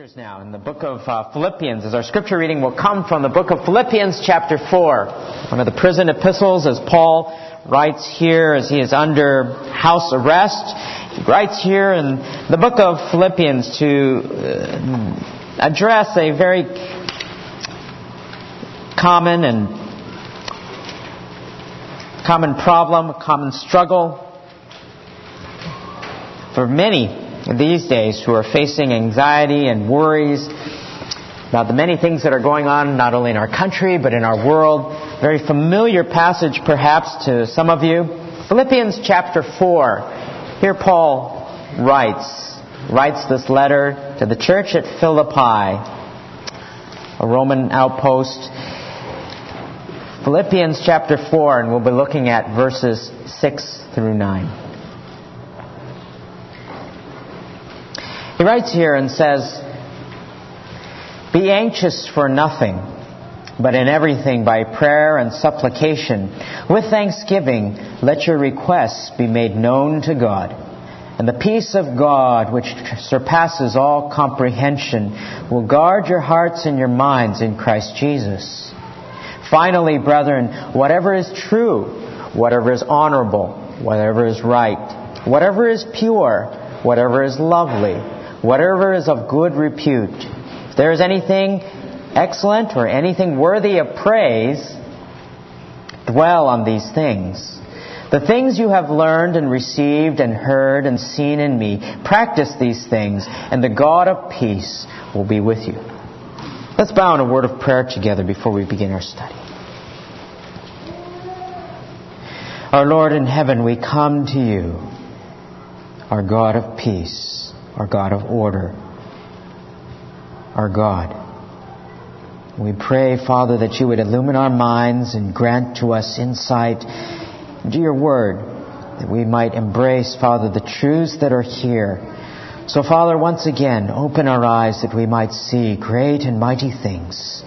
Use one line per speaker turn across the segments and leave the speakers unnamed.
scriptures now in the book of uh, Philippians. As our scripture reading will come from the book of Philippians, chapter 4, one of the prison epistles, as Paul writes here as he is under house arrest. He writes here in the book of Philippians to uh, address a very common and common problem, common struggle for many these days who are facing anxiety and worries about the many things that are going on not only in our country but in our world. Very familiar passage perhaps to some of you. Philippians chapter 4. Here Paul writes, writes this letter to the church at Philippi, a Roman outpost. Philippians chapter 4, and we'll be looking at verses 6 through 9. He writes here and says, Be anxious for nothing, but in everything by prayer and supplication, with thanksgiving, let your requests be made known to God. And the peace of God, which surpasses all comprehension, will guard your hearts and your minds in Christ Jesus. Finally, brethren, whatever is true, whatever is honorable, whatever is right, whatever is pure, whatever is lovely, whatever is of good repute. If there is anything excellent or anything worthy of praise, dwell on these things. The things you have learned and received and heard and seen in me, practice these things, and the God of peace will be with you. Let's bow in a word of prayer together before we begin our study. Our Lord in heaven, we come to you, our God of peace our God of order, our God. We pray, Father, that you would illumine our minds and grant to us insight into your word, that we might embrace, Father, the truths that are here. So, Father, once again, open our eyes that we might see great and mighty things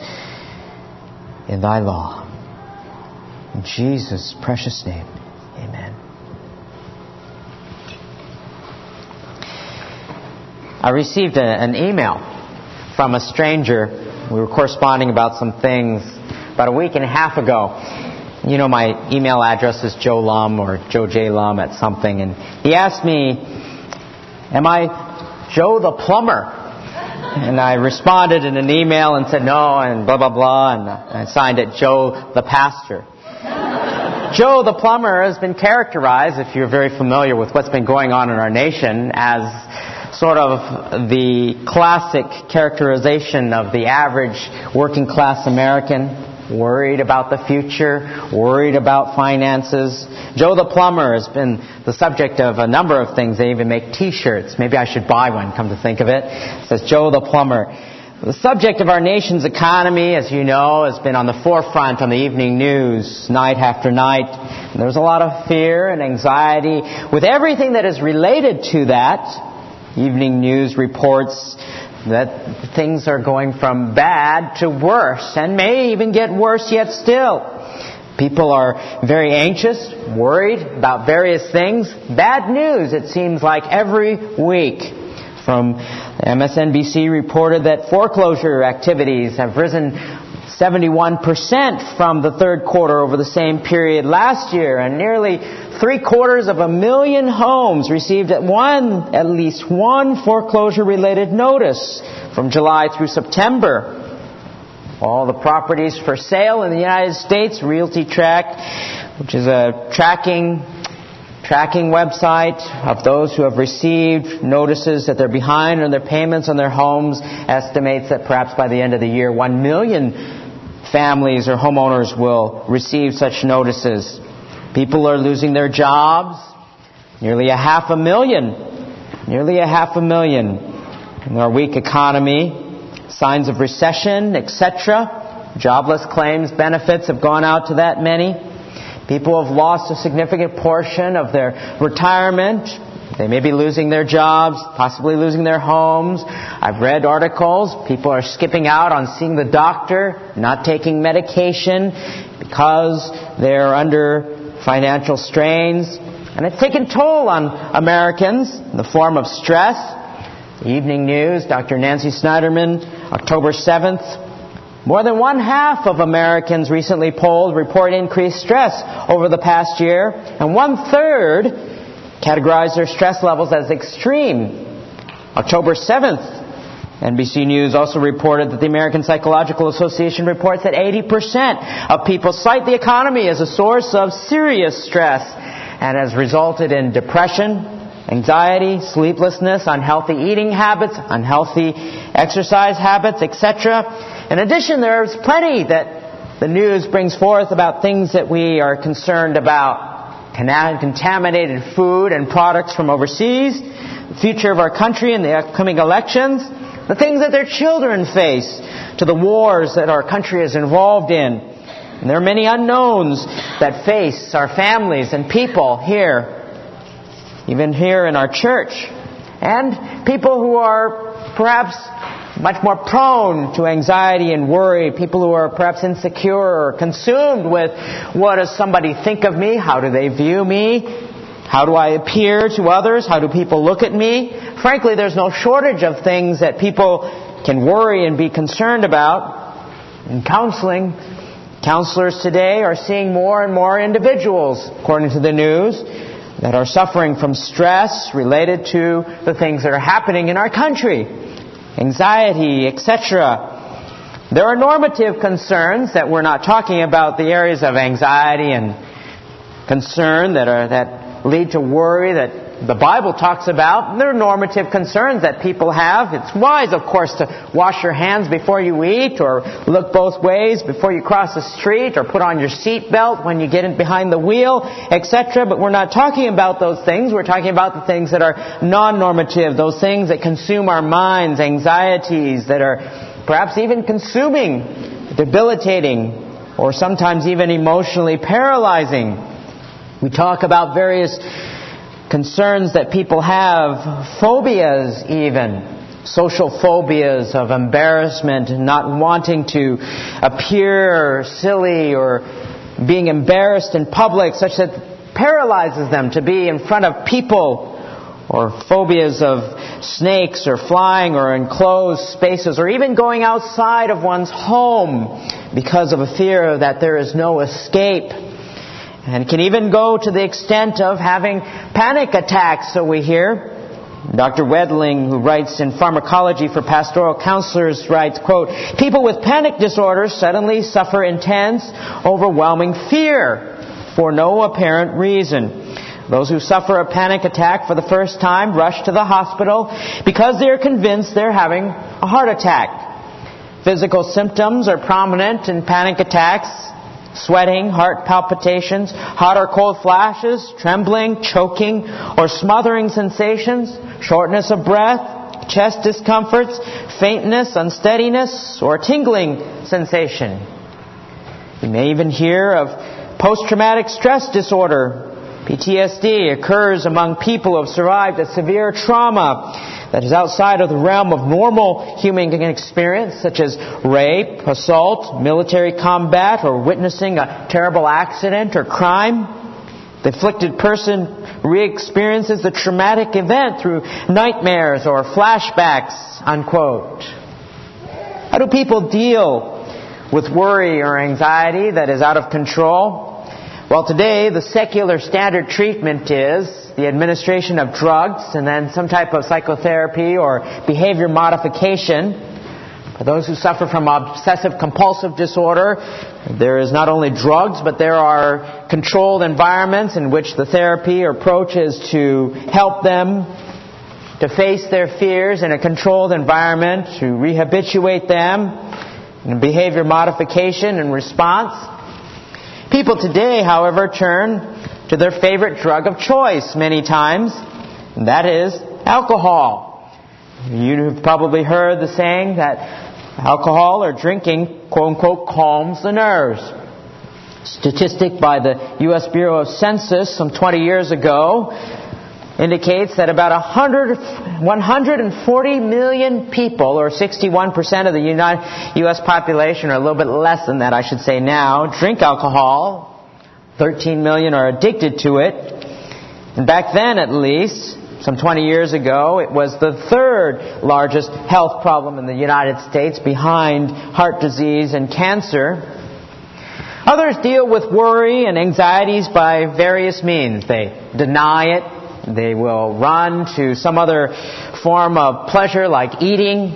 in thy law. In Jesus' precious name. I received a, an email from a stranger. We were corresponding about some things about a week and a half ago. You know, my email address is Joe Lum or Joe J. Lum at something. And he asked me, Am I Joe the plumber? And I responded in an email and said no and blah, blah, blah. And I signed it Joe the pastor. Joe the plumber has been characterized, if you're very familiar with what's been going on in our nation, as sort of the classic characterization of the average working class American, worried about the future, worried about finances. Joe the plumber has been the subject of a number of things. They even make t-shirts. Maybe I should buy one, come to think of it. It says Joe the plumber. The subject of our nation's economy, as you know, has been on the forefront on the evening news night after night. There's a lot of fear and anxiety with everything that is related to that. Evening News reports that things are going from bad to worse and may even get worse yet still. People are very anxious, worried about various things. Bad news, it seems like, every week. From MSNBC reported that foreclosure activities have risen 71% from the third quarter over the same period last year, and nearly three quarters of a million homes received at one, at least one foreclosure related notice from July through September. All the properties for sale in the United States, RealtyTrac, which is a tracking tracking website of those who have received notices that they're behind on their payments on their homes estimates that perhaps by the end of the year 1 million families or homeowners will receive such notices. People are losing their jobs. Nearly a half a million. Nearly a half a million. In our weak economy, signs of recession, etc. Jobless claims, benefits have gone out to that many. People have lost a significant portion of their retirement. They may be losing their jobs, possibly losing their homes. I've read articles. People are skipping out on seeing the doctor, not taking medication because they're under financial strains, and it's taken toll on Americans in the form of stress, Evening News, Dr. Nancy Snyderman, October 7th. More than one half of Americans recently polled report increased stress over the past year, and one third categorize their stress levels as extreme. October 7th, NBC News also reported that the American Psychological Association reports that 80% of people cite the economy as a source of serious stress and has resulted in depression, anxiety, sleeplessness, unhealthy eating habits, unhealthy exercise habits, etc. In addition, there's plenty that the news brings forth about things that we are concerned about. Contaminated food and products from overseas, the future of our country and the upcoming elections, the things that their children face, to the wars that our country is involved in. And there are many unknowns that face our families and people here, even here in our church, and people who are perhaps much more prone to anxiety and worry, people who are perhaps insecure or consumed with what does somebody think of me, how do they view me, how do I appear to others? How do people look at me? Frankly, there's no shortage of things that people can worry and be concerned about. In counseling, counselors today are seeing more and more individuals, according to the news, that are suffering from stress related to the things that are happening in our country. Anxiety, etc. There are normative concerns that we're not talking about the areas of anxiety and concern that are that lead to worry that the Bible talks about. There are normative concerns that people have. It's wise, of course, to wash your hands before you eat or look both ways before you cross the street or put on your seatbelt when you get in behind the wheel, etc. But we're not talking about those things. We're talking about the things that are non-normative, those things that consume our minds, anxieties that are perhaps even consuming, debilitating, or sometimes even emotionally paralyzing. We talk about various concerns that people have, phobias even, social phobias of embarrassment, not wanting to appear silly or being embarrassed in public such that paralyzes them to be in front of people or phobias of snakes or flying or enclosed spaces or even going outside of one's home because of a fear that there is no escape and can even go to the extent of having panic attacks, so we hear. Dr. Wedling, who writes in Pharmacology for Pastoral Counselors, writes, quote, People with panic disorders suddenly suffer intense, overwhelming fear for no apparent reason. Those who suffer a panic attack for the first time rush to the hospital because they are convinced they're having a heart attack. Physical symptoms are prominent in panic attacks sweating, heart palpitations, hot or cold flashes, trembling, choking, or smothering sensations, shortness of breath, chest discomforts, faintness, unsteadiness, or tingling sensation. You may even hear of post-traumatic stress disorder. PTSD occurs among people who have survived a severe trauma that is outside of the realm of normal human experience, such as rape, assault, military combat, or witnessing a terrible accident or crime. The afflicted person re-experiences the traumatic event through nightmares or flashbacks, unquote. How do people deal with worry or anxiety that is out of control? Well, today the secular standard treatment is the administration of drugs and then some type of psychotherapy or behavior modification. For those who suffer from obsessive compulsive disorder, there is not only drugs, but there are controlled environments in which the therapy or approach is to help them to face their fears in a controlled environment, to rehabilitate them, and behavior modification and response. People today, however, turn to their favorite drug of choice many times, and that is alcohol. You've probably heard the saying that alcohol or drinking, quote unquote, calms the nerves. Statistic by the U.S. Bureau of Census some 20 years ago indicates that about 100, 140 million people, or 61% of the U.S. population, or a little bit less than that, I should say now, drink alcohol. 13 million are addicted to it. And back then, at least, Some 20 years ago, it was the third largest health problem in the United States behind heart disease and cancer. Others deal with worry and anxieties by various means. They deny it. They will run to some other form of pleasure like eating,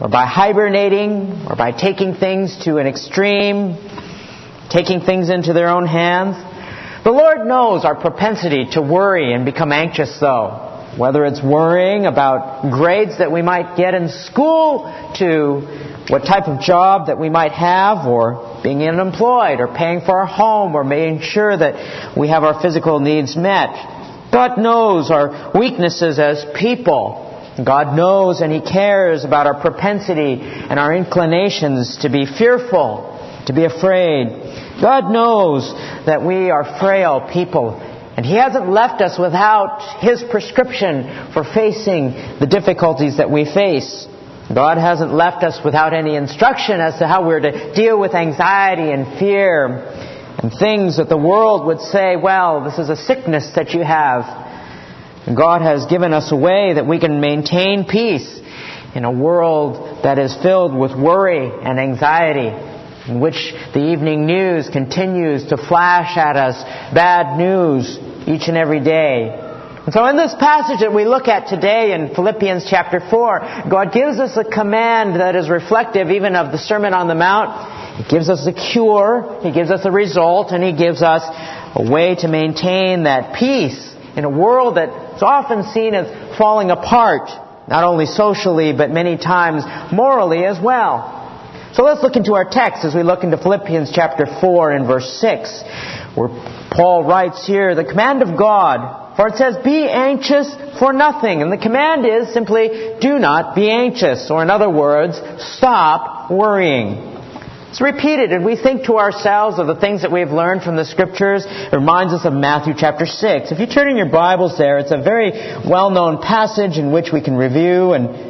or by hibernating, or by taking things to an extreme, taking things into their own hands. The Lord knows our propensity to worry and become anxious, though. Whether it's worrying about grades that we might get in school, to what type of job that we might have, or being unemployed, or paying for our home, or making sure that we have our physical needs met. God knows our weaknesses as people. God knows and He cares about our propensity and our inclinations to be fearful, to be afraid. God knows that we are frail people and He hasn't left us without His prescription for facing the difficulties that we face. God hasn't left us without any instruction as to how we're to deal with anxiety and fear and things that the world would say, well, this is a sickness that you have. God has given us a way that we can maintain peace in a world that is filled with worry and anxiety, in which the evening news continues to flash at us bad news each and every day. And so in this passage that we look at today in Philippians chapter 4, God gives us a command that is reflective even of the Sermon on the Mount. He gives us a cure, He gives us a result, and He gives us a way to maintain that peace in a world that's often seen as falling apart, not only socially, but many times morally as well. So let's look into our text as we look into Philippians chapter 4 and verse 6, where Paul writes here, the command of God, for it says, be anxious for nothing. And the command is simply, do not be anxious. Or in other words, stop worrying. It's repeated, and we think to ourselves of the things that we've learned from the Scriptures. It reminds us of Matthew chapter 6. If you turn in your Bibles there, it's a very well-known passage in which we can review and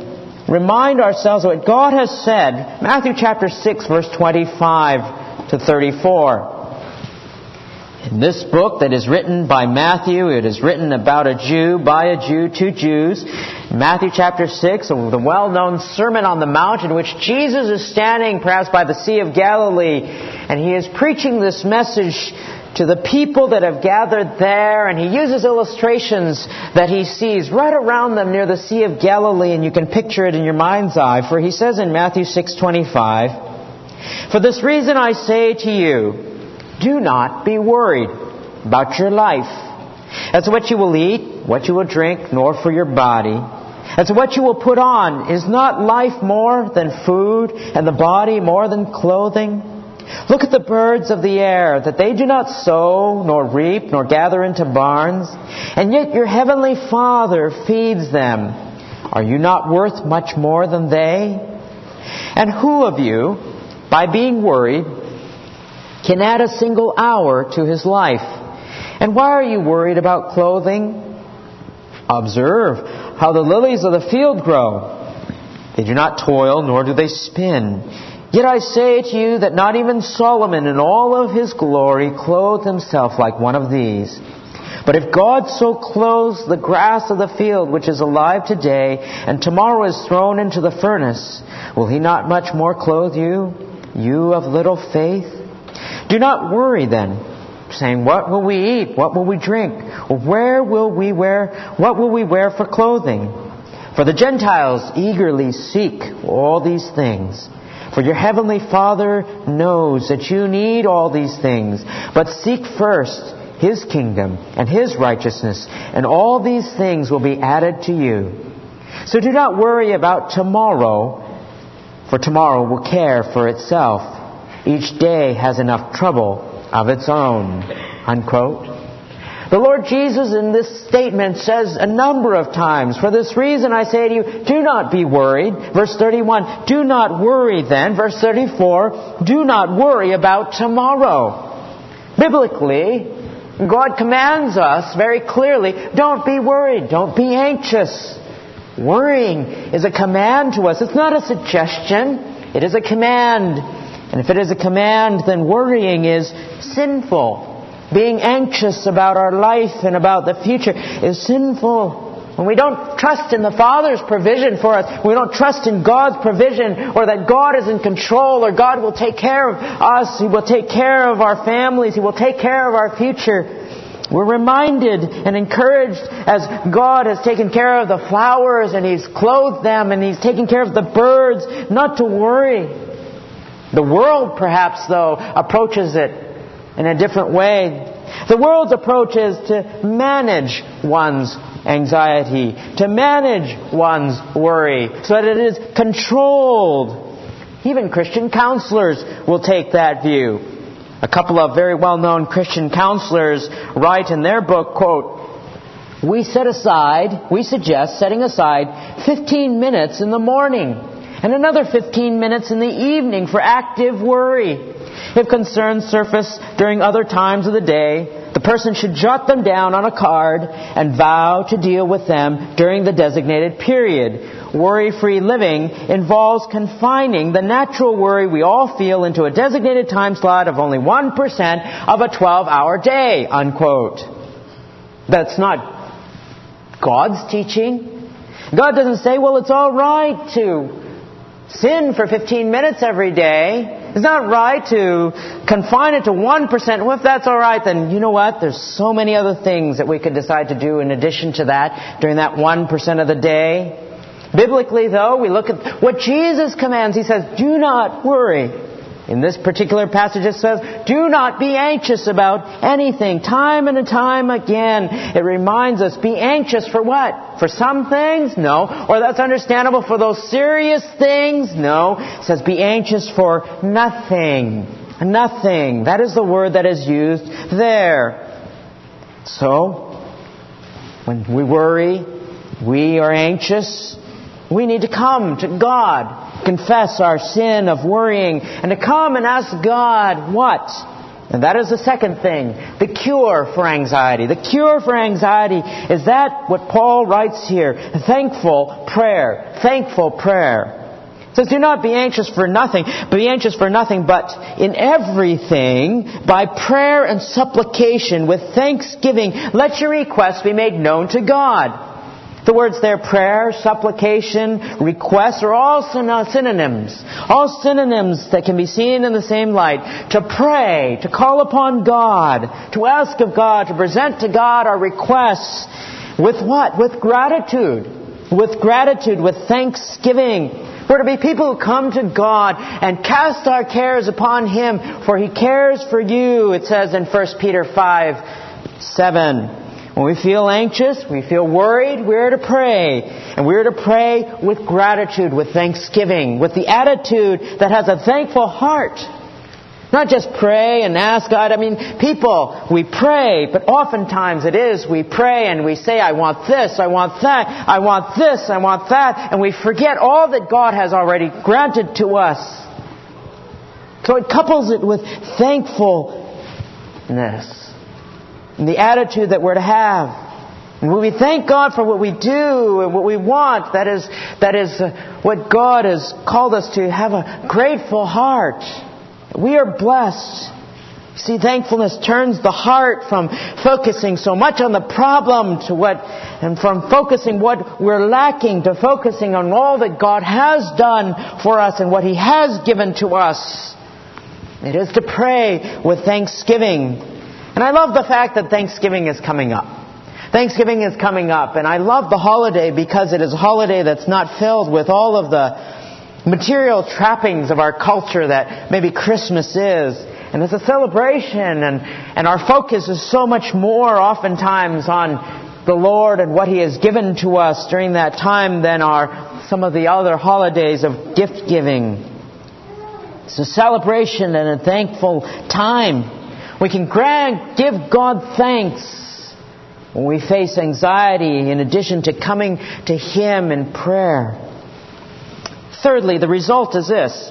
remind ourselves of what God has said. Matthew chapter 6, verse 25 to 34. In this book that is written by Matthew, it is written about a Jew, by a Jew, to Jews. Matthew chapter 6, the well-known Sermon on the Mount in which Jesus is standing perhaps by the Sea of Galilee and he is preaching this message to the people that have gathered there and he uses illustrations that he sees right around them near the Sea of Galilee and you can picture it in your mind's eye for he says in Matthew 6:25 For this reason I say to you do not be worried about your life. As what you will eat, what you will drink, nor for your body. As what you will put on, is not life more than food, and the body more than clothing? Look at the birds of the air, that they do not sow, nor reap, nor gather into barns, and yet your heavenly Father feeds them. Are you not worth much more than they? And who of you, by being worried, can add a single hour to his life. And why are you worried about clothing? Observe how the lilies of the field grow. They do not toil, nor do they spin. Yet I say to you that not even Solomon in all of his glory clothed himself like one of these. But if God so clothes the grass of the field, which is alive today, and tomorrow is thrown into the furnace, will he not much more clothe you, you of little faith? Do not worry then, saying, What will we eat? What will we drink? Where will we wear? What will we wear for clothing? For the Gentiles eagerly seek all these things. For your heavenly Father knows that you need all these things. But seek first His kingdom and His righteousness, and all these things will be added to you. So do not worry about tomorrow, for tomorrow will care for itself. Each day has enough trouble of its own. Unquote. The Lord Jesus in this statement says a number of times, For this reason I say to you, do not be worried. Verse 31, do not worry then. Verse 34, do not worry about tomorrow. Biblically, God commands us very clearly, don't be worried, don't be anxious. Worrying is a command to us. It's not a suggestion, it is a command. And if it is a command, then worrying is sinful. Being anxious about our life and about the future is sinful.
when we don't trust in the Father's provision for us, we don't trust in God's provision or that God is in control or God will take care of us, He will take care of our families, He will take care of our future. We're reminded and encouraged as God has taken care of the flowers and He's clothed them and He's taken care of the birds, not to worry. The world, perhaps, though, approaches it in a different way. The world's approach is to manage one's anxiety, to manage one's worry, so that it is controlled. Even Christian counselors will take that view. A couple of very well-known Christian counselors write in their book, quote, we set aside, we suggest setting aside 15 minutes in the morning and another 15 minutes in the evening for active worry. If concerns surface during other times of the day, the person should jot them down on a card and vow to deal with them during the designated period. Worry-free living involves confining the natural worry we all feel into a designated time slot of only 1% of a 12-hour day, unquote. That's not God's teaching. God doesn't say, well, it's all right to sin for 15 minutes every day. It's not right to confine it to 1%. Well, if that's alright, then you know what? There's so many other things that we could decide to do in addition to that during that 1% of the day. Biblically, though, we look at what Jesus commands. He says, do not worry. In this particular passage it says, do not be anxious about anything. Time and time again, it reminds us, be anxious for what? For some things? No. Or that's understandable for those serious things? No. It says, be anxious for nothing. Nothing. That is the word that is used there. So, when we worry, we are anxious, we need to come to God confess our sin of worrying and to come and ask God what? And that is the second thing, the cure for anxiety. The cure for anxiety is that what Paul writes here, thankful prayer. Thankful prayer. Says, do not be anxious for nothing, be anxious for nothing, but in everything, by prayer and supplication, with thanksgiving, let your requests be made known to God. The words there, prayer, supplication, request, are all synonyms. All synonyms that can be seen in the same light. To pray, to call upon God, to ask of God, to present to God our requests. With what? With gratitude. With gratitude, with thanksgiving. We're to be people who come to God and cast our cares upon Him, for He cares for you, it says in 1 Peter 5, 7. When we feel anxious, we feel worried, we're to pray. And we're to pray with gratitude, with thanksgiving, with the attitude that has a thankful heart. Not just pray and ask God. I mean, people, we pray, but oftentimes it is we pray and we say, I want this, I want that, I want this, I want that, and we forget all that God has already granted to us. So it couples it with thankfulness and the attitude that we're to have. And we thank God for what we do and what we want, that is, that is uh, what God has called us to have a grateful heart. We are blessed. See, thankfulness turns the heart from focusing so much on the problem to what, and from focusing what we're lacking to focusing on all that God has done for us and what He has given to us. It is to pray with thanksgiving and I love the fact that Thanksgiving is coming up. Thanksgiving is coming up, and I love the holiday because it is a holiday that's not filled with all of the material trappings of our culture that maybe Christmas is. And it's a celebration, and, and our focus is so much more oftentimes on the Lord and what He has given to us during that time than are some of the other holidays of gift giving. It's a celebration and a thankful time. We can grant, give God thanks when we face anxiety in addition to coming to Him in prayer. Thirdly, the result is this.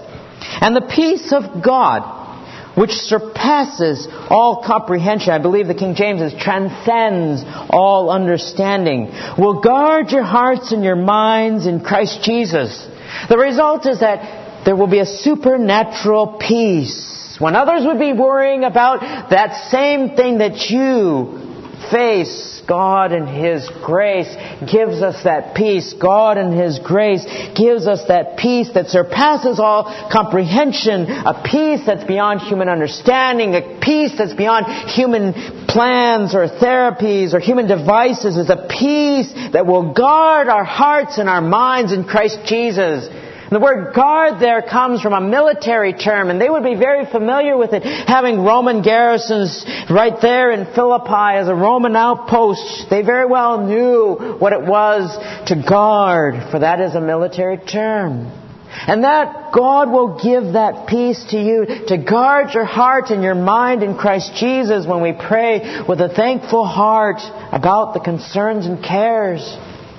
And the peace of God, which surpasses all comprehension, I believe the King James is transcends all understanding, will guard your hearts and your minds in Christ Jesus. The result is that there will be a supernatural peace when others would be worrying about that same thing that you face God in His grace gives us that peace. God in His grace gives us that peace that surpasses all comprehension, a peace that's beyond human understanding, a peace that's beyond human plans or therapies or human devices, is a peace that will guard our hearts and our minds in Christ Jesus. The word guard there comes from a military term, and they would be very familiar with it, having Roman garrisons right there in Philippi as a Roman outpost. They very well knew what it was to guard, for that is a military term. And that God will give that peace to you to guard your heart and your mind in Christ Jesus when we pray with a thankful heart about the concerns and cares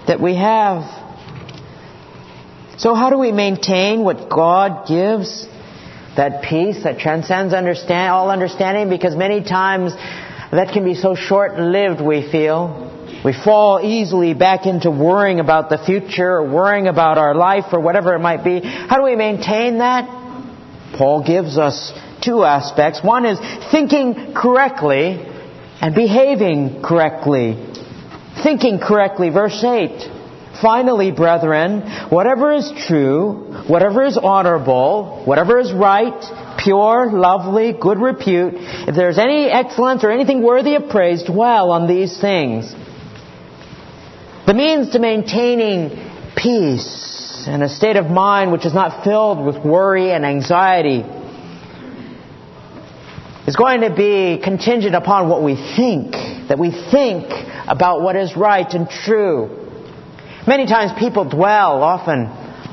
that we have. So how do we maintain what God gives? That peace that transcends understand, all understanding because many times that can be so short-lived we feel. We fall easily back into worrying about the future or worrying about our life or whatever it might be. How do we maintain that? Paul gives us two aspects. One is thinking correctly and behaving correctly. Thinking correctly, verse 8. Finally, brethren, whatever is true, whatever is honorable, whatever is right, pure, lovely, good repute, if there is any excellence or anything worthy of praise, dwell on these things. The means to maintaining peace and a state of mind which is not filled with worry and anxiety is going to be contingent upon what we think, that we think about what is right and true. Many times people dwell often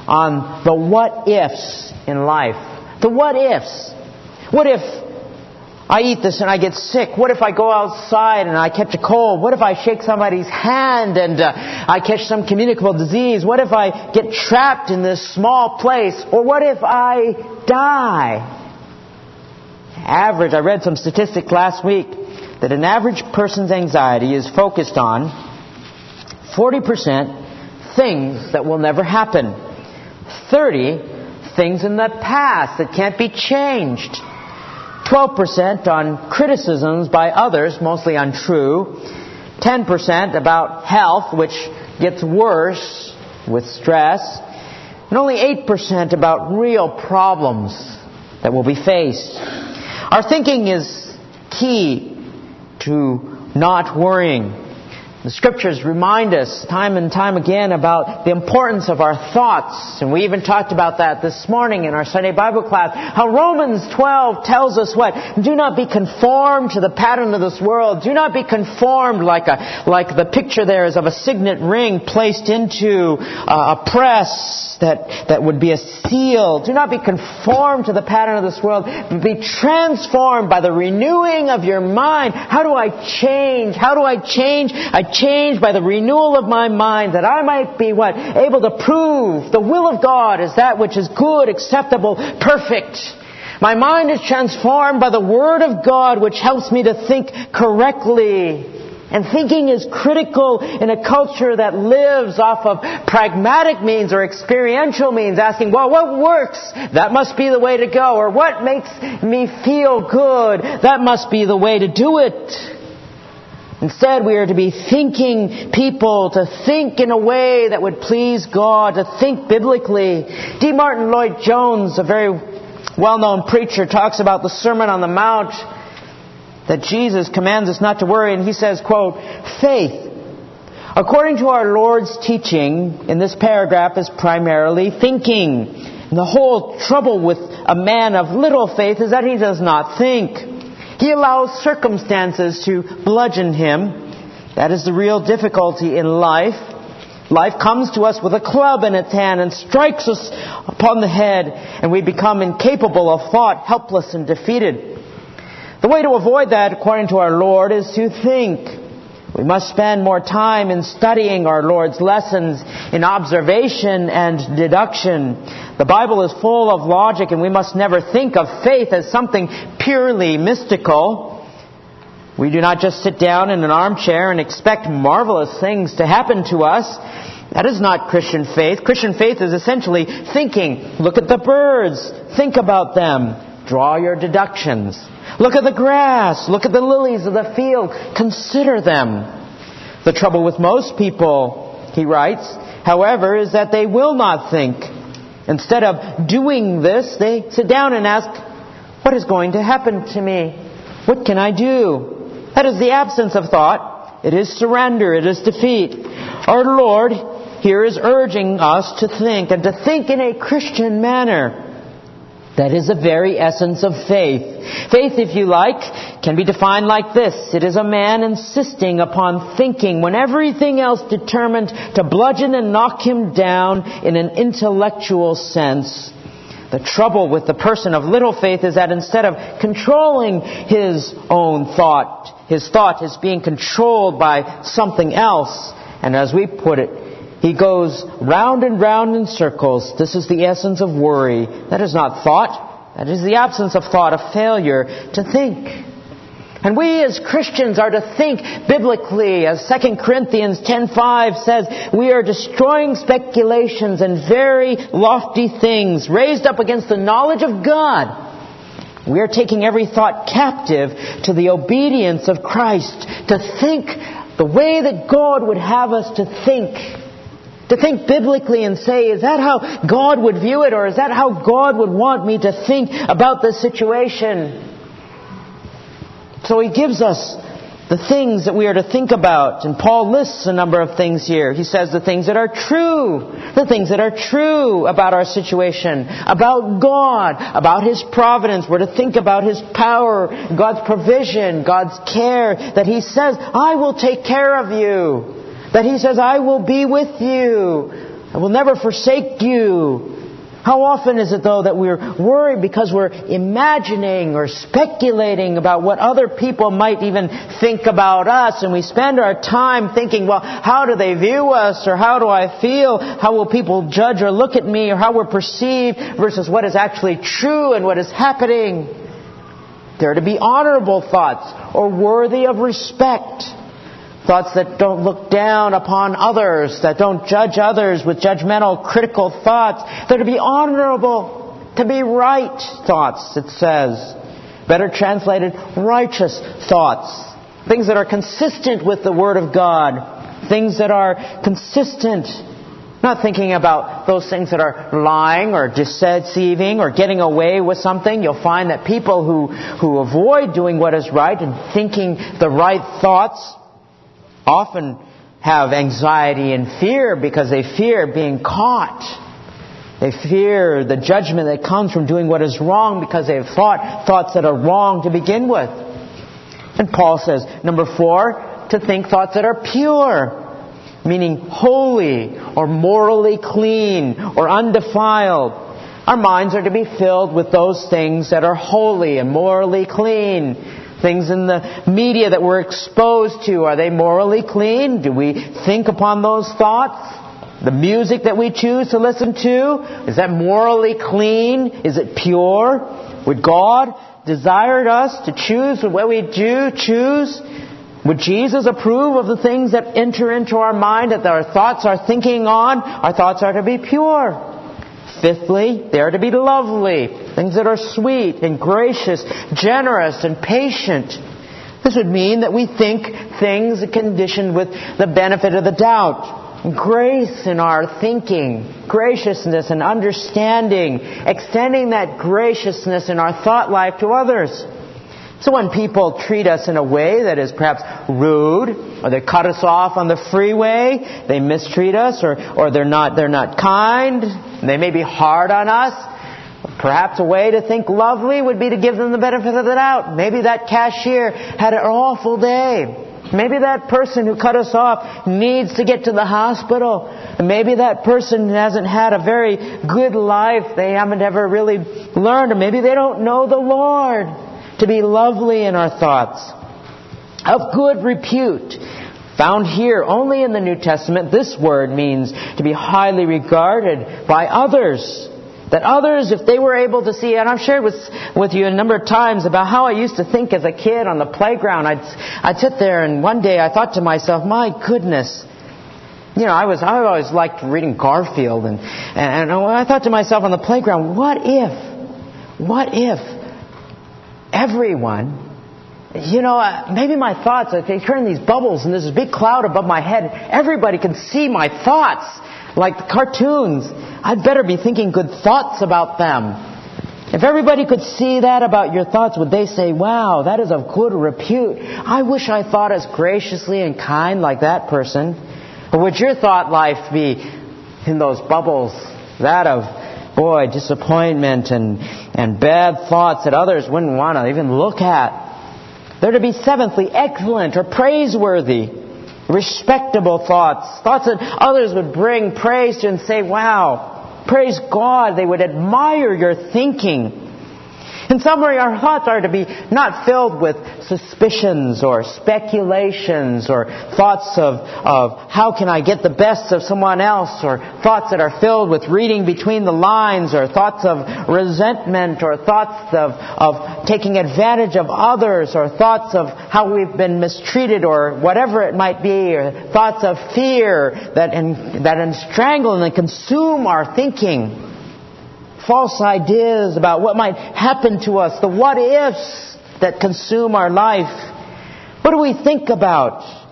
on the what ifs in life. The what ifs. What if I eat this and I get sick? What if I go outside and I catch a cold? What if I shake somebody's hand and uh, I catch some communicable disease? What if I get trapped in this small place? Or what if I die? Average, I read some statistics last week that an average person's anxiety is focused on 40% things that will never happen. 30 things in the past that can't be changed. 12% on criticisms by others, mostly untrue. 10% about health, which gets worse with stress. And only 8% about real problems that will be faced. Our thinking is key to not worrying. The scriptures remind us time and time again about the importance of our thoughts. And we even talked about that this morning in our Sunday Bible class. How Romans 12 tells us what? Do not be conformed to the pattern of this world. Do not be conformed like a, like the picture there is of a signet ring placed into a press that, that would be a seal. Do not be conformed to the pattern of this world, but be transformed by the renewing of your mind. How do I change? How do I change? I changed by the renewal of my mind that I might be what? Able to prove the will of God is that which is good, acceptable, perfect. My mind is transformed by the Word of God which helps me to think correctly. And thinking is critical in a culture that lives off of pragmatic means or experiential means, asking, well, what works? That must be the way to go. Or what makes me feel good? That must be the way to do it. Instead, we are to be thinking people, to think in a way that would please God, to think biblically. D. Martyn Lloyd Jones, a very well-known preacher, talks about the Sermon on the Mount that Jesus commands us not to worry, and he says, quote, faith, according to our Lord's teaching in this paragraph, is primarily thinking. And the whole trouble with a man of little faith is that he does not think. He allows circumstances to bludgeon him. That is the real difficulty in life. Life comes to us with a club in its hand and strikes us upon the head, and we become incapable of thought, helpless and defeated. The way to avoid that, according to our Lord, is to think. We must spend more time in studying our Lord's lessons, in observation and deduction. The Bible is full of logic and we must never think of faith as something purely mystical. We do not just sit down in an armchair and expect marvelous things to happen to us. That is not Christian faith. Christian faith is essentially thinking. Look at the birds. Think about them. Draw your deductions. Look at the grass. Look at the lilies of the field. Consider them. The trouble with most people, he writes, however, is that they will not think. Instead of doing this, they sit down and ask, What is going to happen to me? What can I do? That is the absence of thought. It is surrender. It is defeat. Our Lord here is urging us to think, and to think in a Christian manner. That is the very essence of faith. Faith, if you like, can be defined like this. It is a man insisting upon thinking when everything else determined to bludgeon and knock him down in an intellectual sense. The trouble with the person of little faith is that instead of controlling his own thought, his thought is being controlled by something else. And as we put it, he goes round and round in circles. This is the essence of worry. That is not thought. That is the absence of thought, of failure to think. And we as Christians are to think biblically, as 2 Corinthians 10.5 says, we are destroying speculations and very lofty things raised up against the knowledge of God. We are taking every thought captive to the obedience of Christ, to think the way that God would have us to think. To think biblically and say, is that how God would view it, or is that how God would want me to think about this situation? So he gives us the things that we are to think about. And Paul lists a number of things here. He says the things that are true, the things that are true about our situation, about God, about His providence. We're to think about His power, God's provision, God's care, that He says, I will take care of you. That He says, I will be with you. I will never forsake you. How often is it though that we're worried because we're imagining or speculating about what other people might even think about us and we spend our time thinking, well, how do they view us or how do I feel? How will people judge or look at me or how we're perceived versus what is actually true and what is happening? They're to be honorable thoughts or worthy of respect. Thoughts that don't look down upon others, that don't judge others with judgmental, critical thoughts. They're to be honorable, to be right thoughts, it says. Better translated, righteous thoughts. Things that are consistent with the Word of God. Things that are consistent. Not thinking about those things that are lying or deceiving or getting away with something. You'll find that people who, who avoid doing what is right and thinking the right thoughts often have anxiety and fear because they fear being caught. They fear the judgment that comes from doing what is wrong because they have thought thoughts that are wrong to begin with. And Paul says, number four, to think thoughts that are pure, meaning holy or morally clean or undefiled. Our minds are to be filled with those things that are holy and morally clean things in the media that we're exposed to, are they morally clean? Do we think upon those thoughts? The music that we choose to listen to, is that morally clean? Is it pure? Would God desired us to choose what we do choose? Would Jesus approve of the things that enter into our mind that our thoughts are thinking on? Our thoughts are to be pure. Fifthly, they are to be lovely, things that are sweet and gracious, generous and patient. This would mean that we think things conditioned with the benefit of the doubt. Grace in our thinking, graciousness and understanding, extending that graciousness in our thought life to others. So when people treat us in a way that is perhaps rude, or they cut us off on the freeway, they mistreat us, or, or they're not, they're not kind, they may be hard on us, perhaps a way to think lovely would be to give them the benefit of the doubt. Maybe that cashier had an awful day. Maybe that person who cut us off needs to get to the hospital. Maybe that person hasn't had a very good life. They haven't ever really learned, or maybe they don't know the Lord to be lovely in our thoughts, of good repute. Found here only in the New Testament, this word means to be highly regarded by others. That others, if they were able to see, and I've shared with, with you a number of times about how I used to think as a kid on the playground. I'd, I'd sit there and one day I thought to myself, my goodness, you know, I was, I always liked reading Garfield and, and, and I thought to myself on the playground, what if, what if everyone you know, uh, maybe my thoughts, they turn these bubbles and there's a big cloud above my head. Everybody can see my thoughts, like the cartoons. I'd better be thinking good thoughts about them. If everybody could see that about your thoughts, would they say, wow, that is of good repute? I wish I thought as graciously and kind like that person. Or would your thought life be in those bubbles, that of, boy, disappointment and, and bad thoughts that others wouldn't want to even look at? They're to be seventhly excellent or praiseworthy, respectable thoughts, thoughts that others would bring praise to and say, wow, praise God. They would admire your thinking. In summary, our thoughts are to be not filled with suspicions or speculations or thoughts of, of how can I get the best of someone else or thoughts that are filled with reading between the lines or thoughts of resentment or thoughts of, of taking advantage of others or thoughts of how we've been mistreated or whatever it might be or thoughts of fear that, in, that strangle and consume our thinking false ideas about what might happen to us, the what ifs that consume our life. What do we think about?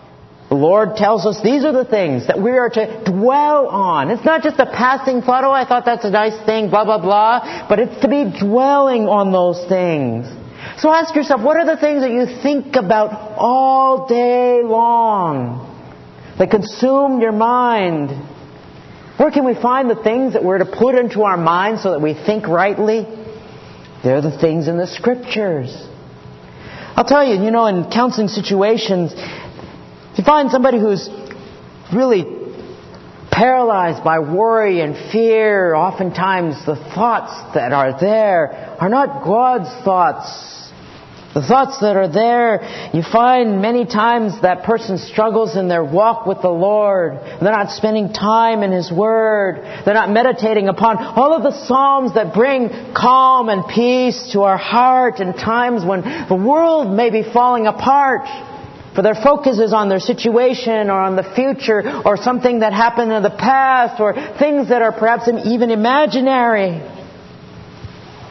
The Lord tells us these are the things that we are to dwell on. It's not just a passing thought, oh, I thought that's a nice thing, blah, blah, blah, but it's to be dwelling on those things. So ask yourself, what are the things that you think about all day long that consume your mind? Where can we find the things that we're to put into our minds so that we think rightly? They're the things in the scriptures. I'll tell you, you know, in counseling situations, if you find somebody who's really paralyzed by worry and fear, oftentimes the thoughts that are there are not God's thoughts the thoughts that are there, you find many times that person struggles in their walk with the Lord. They're not spending time in His Word. They're not meditating upon all of the Psalms that bring calm and peace to our heart in times when the world may be falling apart. For their focus is on their situation or on the future or something that happened in the past or things that are perhaps even imaginary.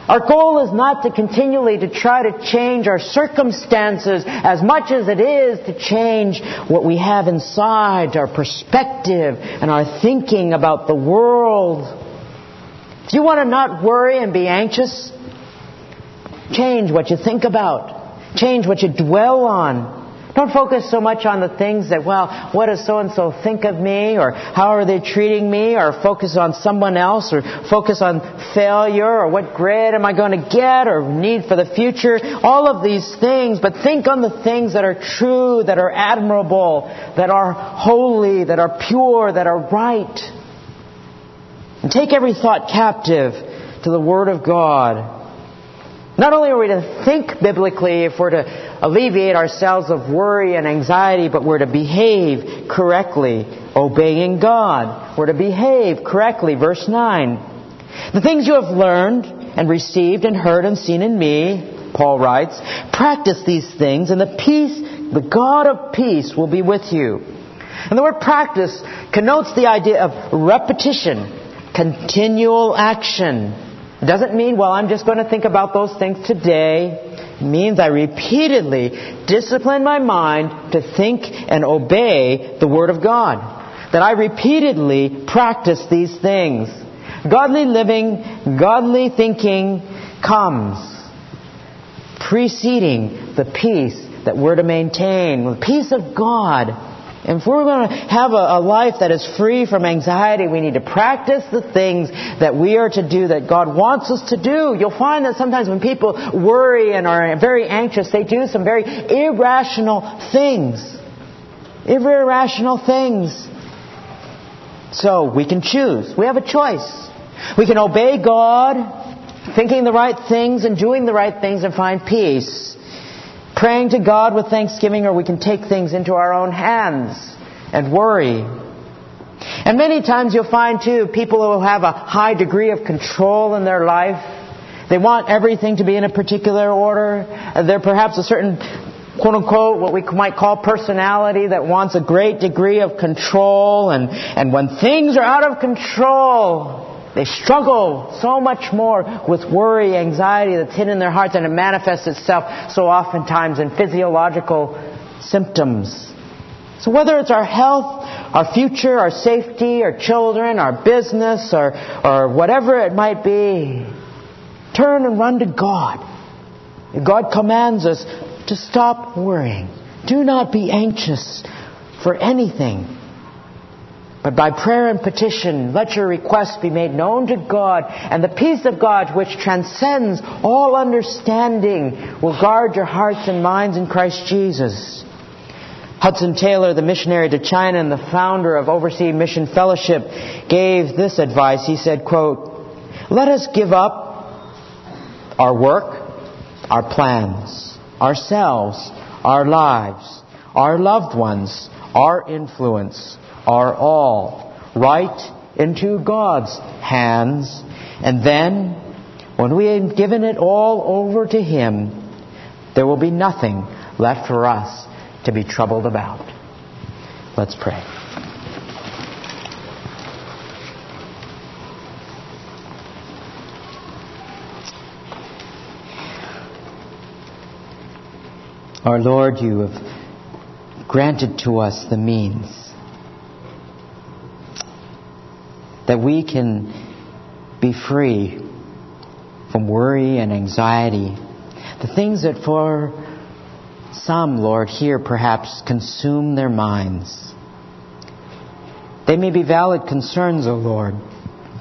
Our goal is not to continually to try to change our circumstances as much as it is to change what we have inside, our perspective and our thinking about the world. If you want to not worry and be anxious, change what you think about. Change what you dwell on. Don't focus so much on the things that, well, what does so and so think of me, or how are they treating me, or focus on someone else, or focus on failure, or what grade am I going to get, or need for the future. All of these things, but think on the things that are true, that are admirable, that are holy, that are pure, that are right. And take every thought captive to the Word of God. Not only are we to think biblically if we're to alleviate ourselves of worry and anxiety, but we're to behave correctly, obeying God. We're to behave correctly. Verse 9. The things you have learned and received and heard and seen in me, Paul writes, practice these things and the peace, the God of peace will be with you. And the word practice connotes the idea of repetition, continual action. It doesn't mean, well, I'm just going to think about those things today. It means I repeatedly discipline my mind to think and obey the Word of God. That I repeatedly practice these things. Godly living, godly thinking comes preceding the peace that we're to maintain. The peace of God and if we're going to have a, a, life that is free from anxiety, we need to practice the things that we are to do, that God wants us to do. You'll find that sometimes when people worry and are very anxious, they do some very irrational things. Irrational things. So we can choose. We have a choice. We can obey God, thinking the right things and doing the right things and find peace praying to God with thanksgiving, or we can take things into our own hands and worry. And many times you'll find too people who have a high degree of control in their life. They want everything to be in a particular order. Uh, they're perhaps a certain quote unquote what we might call personality that wants a great degree of control and, and when things are out of control, they struggle so much more with worry, anxiety that's hidden in their hearts and it manifests itself so oftentimes in physiological symptoms. So whether it's our health, our future, our safety, our children, our business, or, or whatever it might be, turn and run to God. God commands us to stop worrying. Do not be anxious for anything. But by prayer and petition, let your requests be made known to God, and the peace of God, which transcends all understanding, will guard your hearts and minds in Christ Jesus. Hudson Taylor, the missionary to China and the founder of Overseas Mission Fellowship, gave this advice. He said, quote, Let us give up our work, our plans, ourselves, our lives, our loved ones, our influence, are all right into God's hands. And then, when we have given it all over to Him, there will be nothing left for us to be troubled about. Let's pray. Our Lord, you have granted to us the means that we can be free from worry and anxiety. The things that for some, Lord, here perhaps consume their minds. They may be valid concerns, O Lord,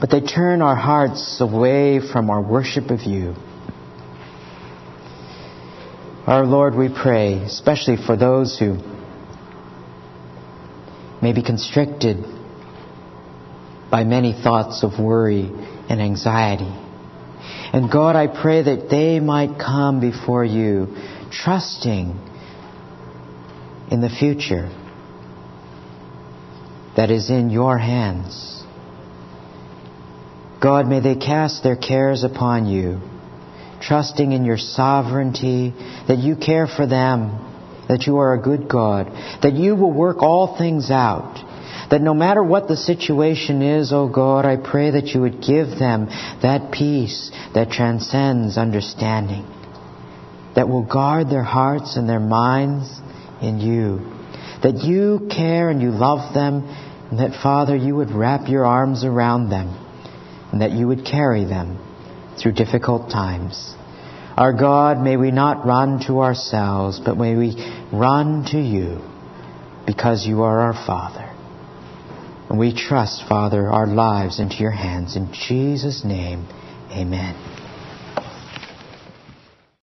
but they turn our hearts away from our worship of you. Our Lord, we pray, especially for those who may be constricted by many thoughts of worry and anxiety. And God, I pray that they might come before you trusting in the future that is in your hands. God, may they cast their cares upon you, trusting in your sovereignty, that you care for them, that you are a good God, that you will work all things out that no matter what the situation is, O oh God, I pray that you would give them that peace that transcends understanding, that will guard their hearts and their minds in you, that you care and you love them, and that, Father, you would wrap your arms around them, and that you would carry them through difficult times. Our God, may we not run to ourselves, but may we run to you because you are our Father. And we trust, Father, our lives into your hands. In Jesus' name, amen.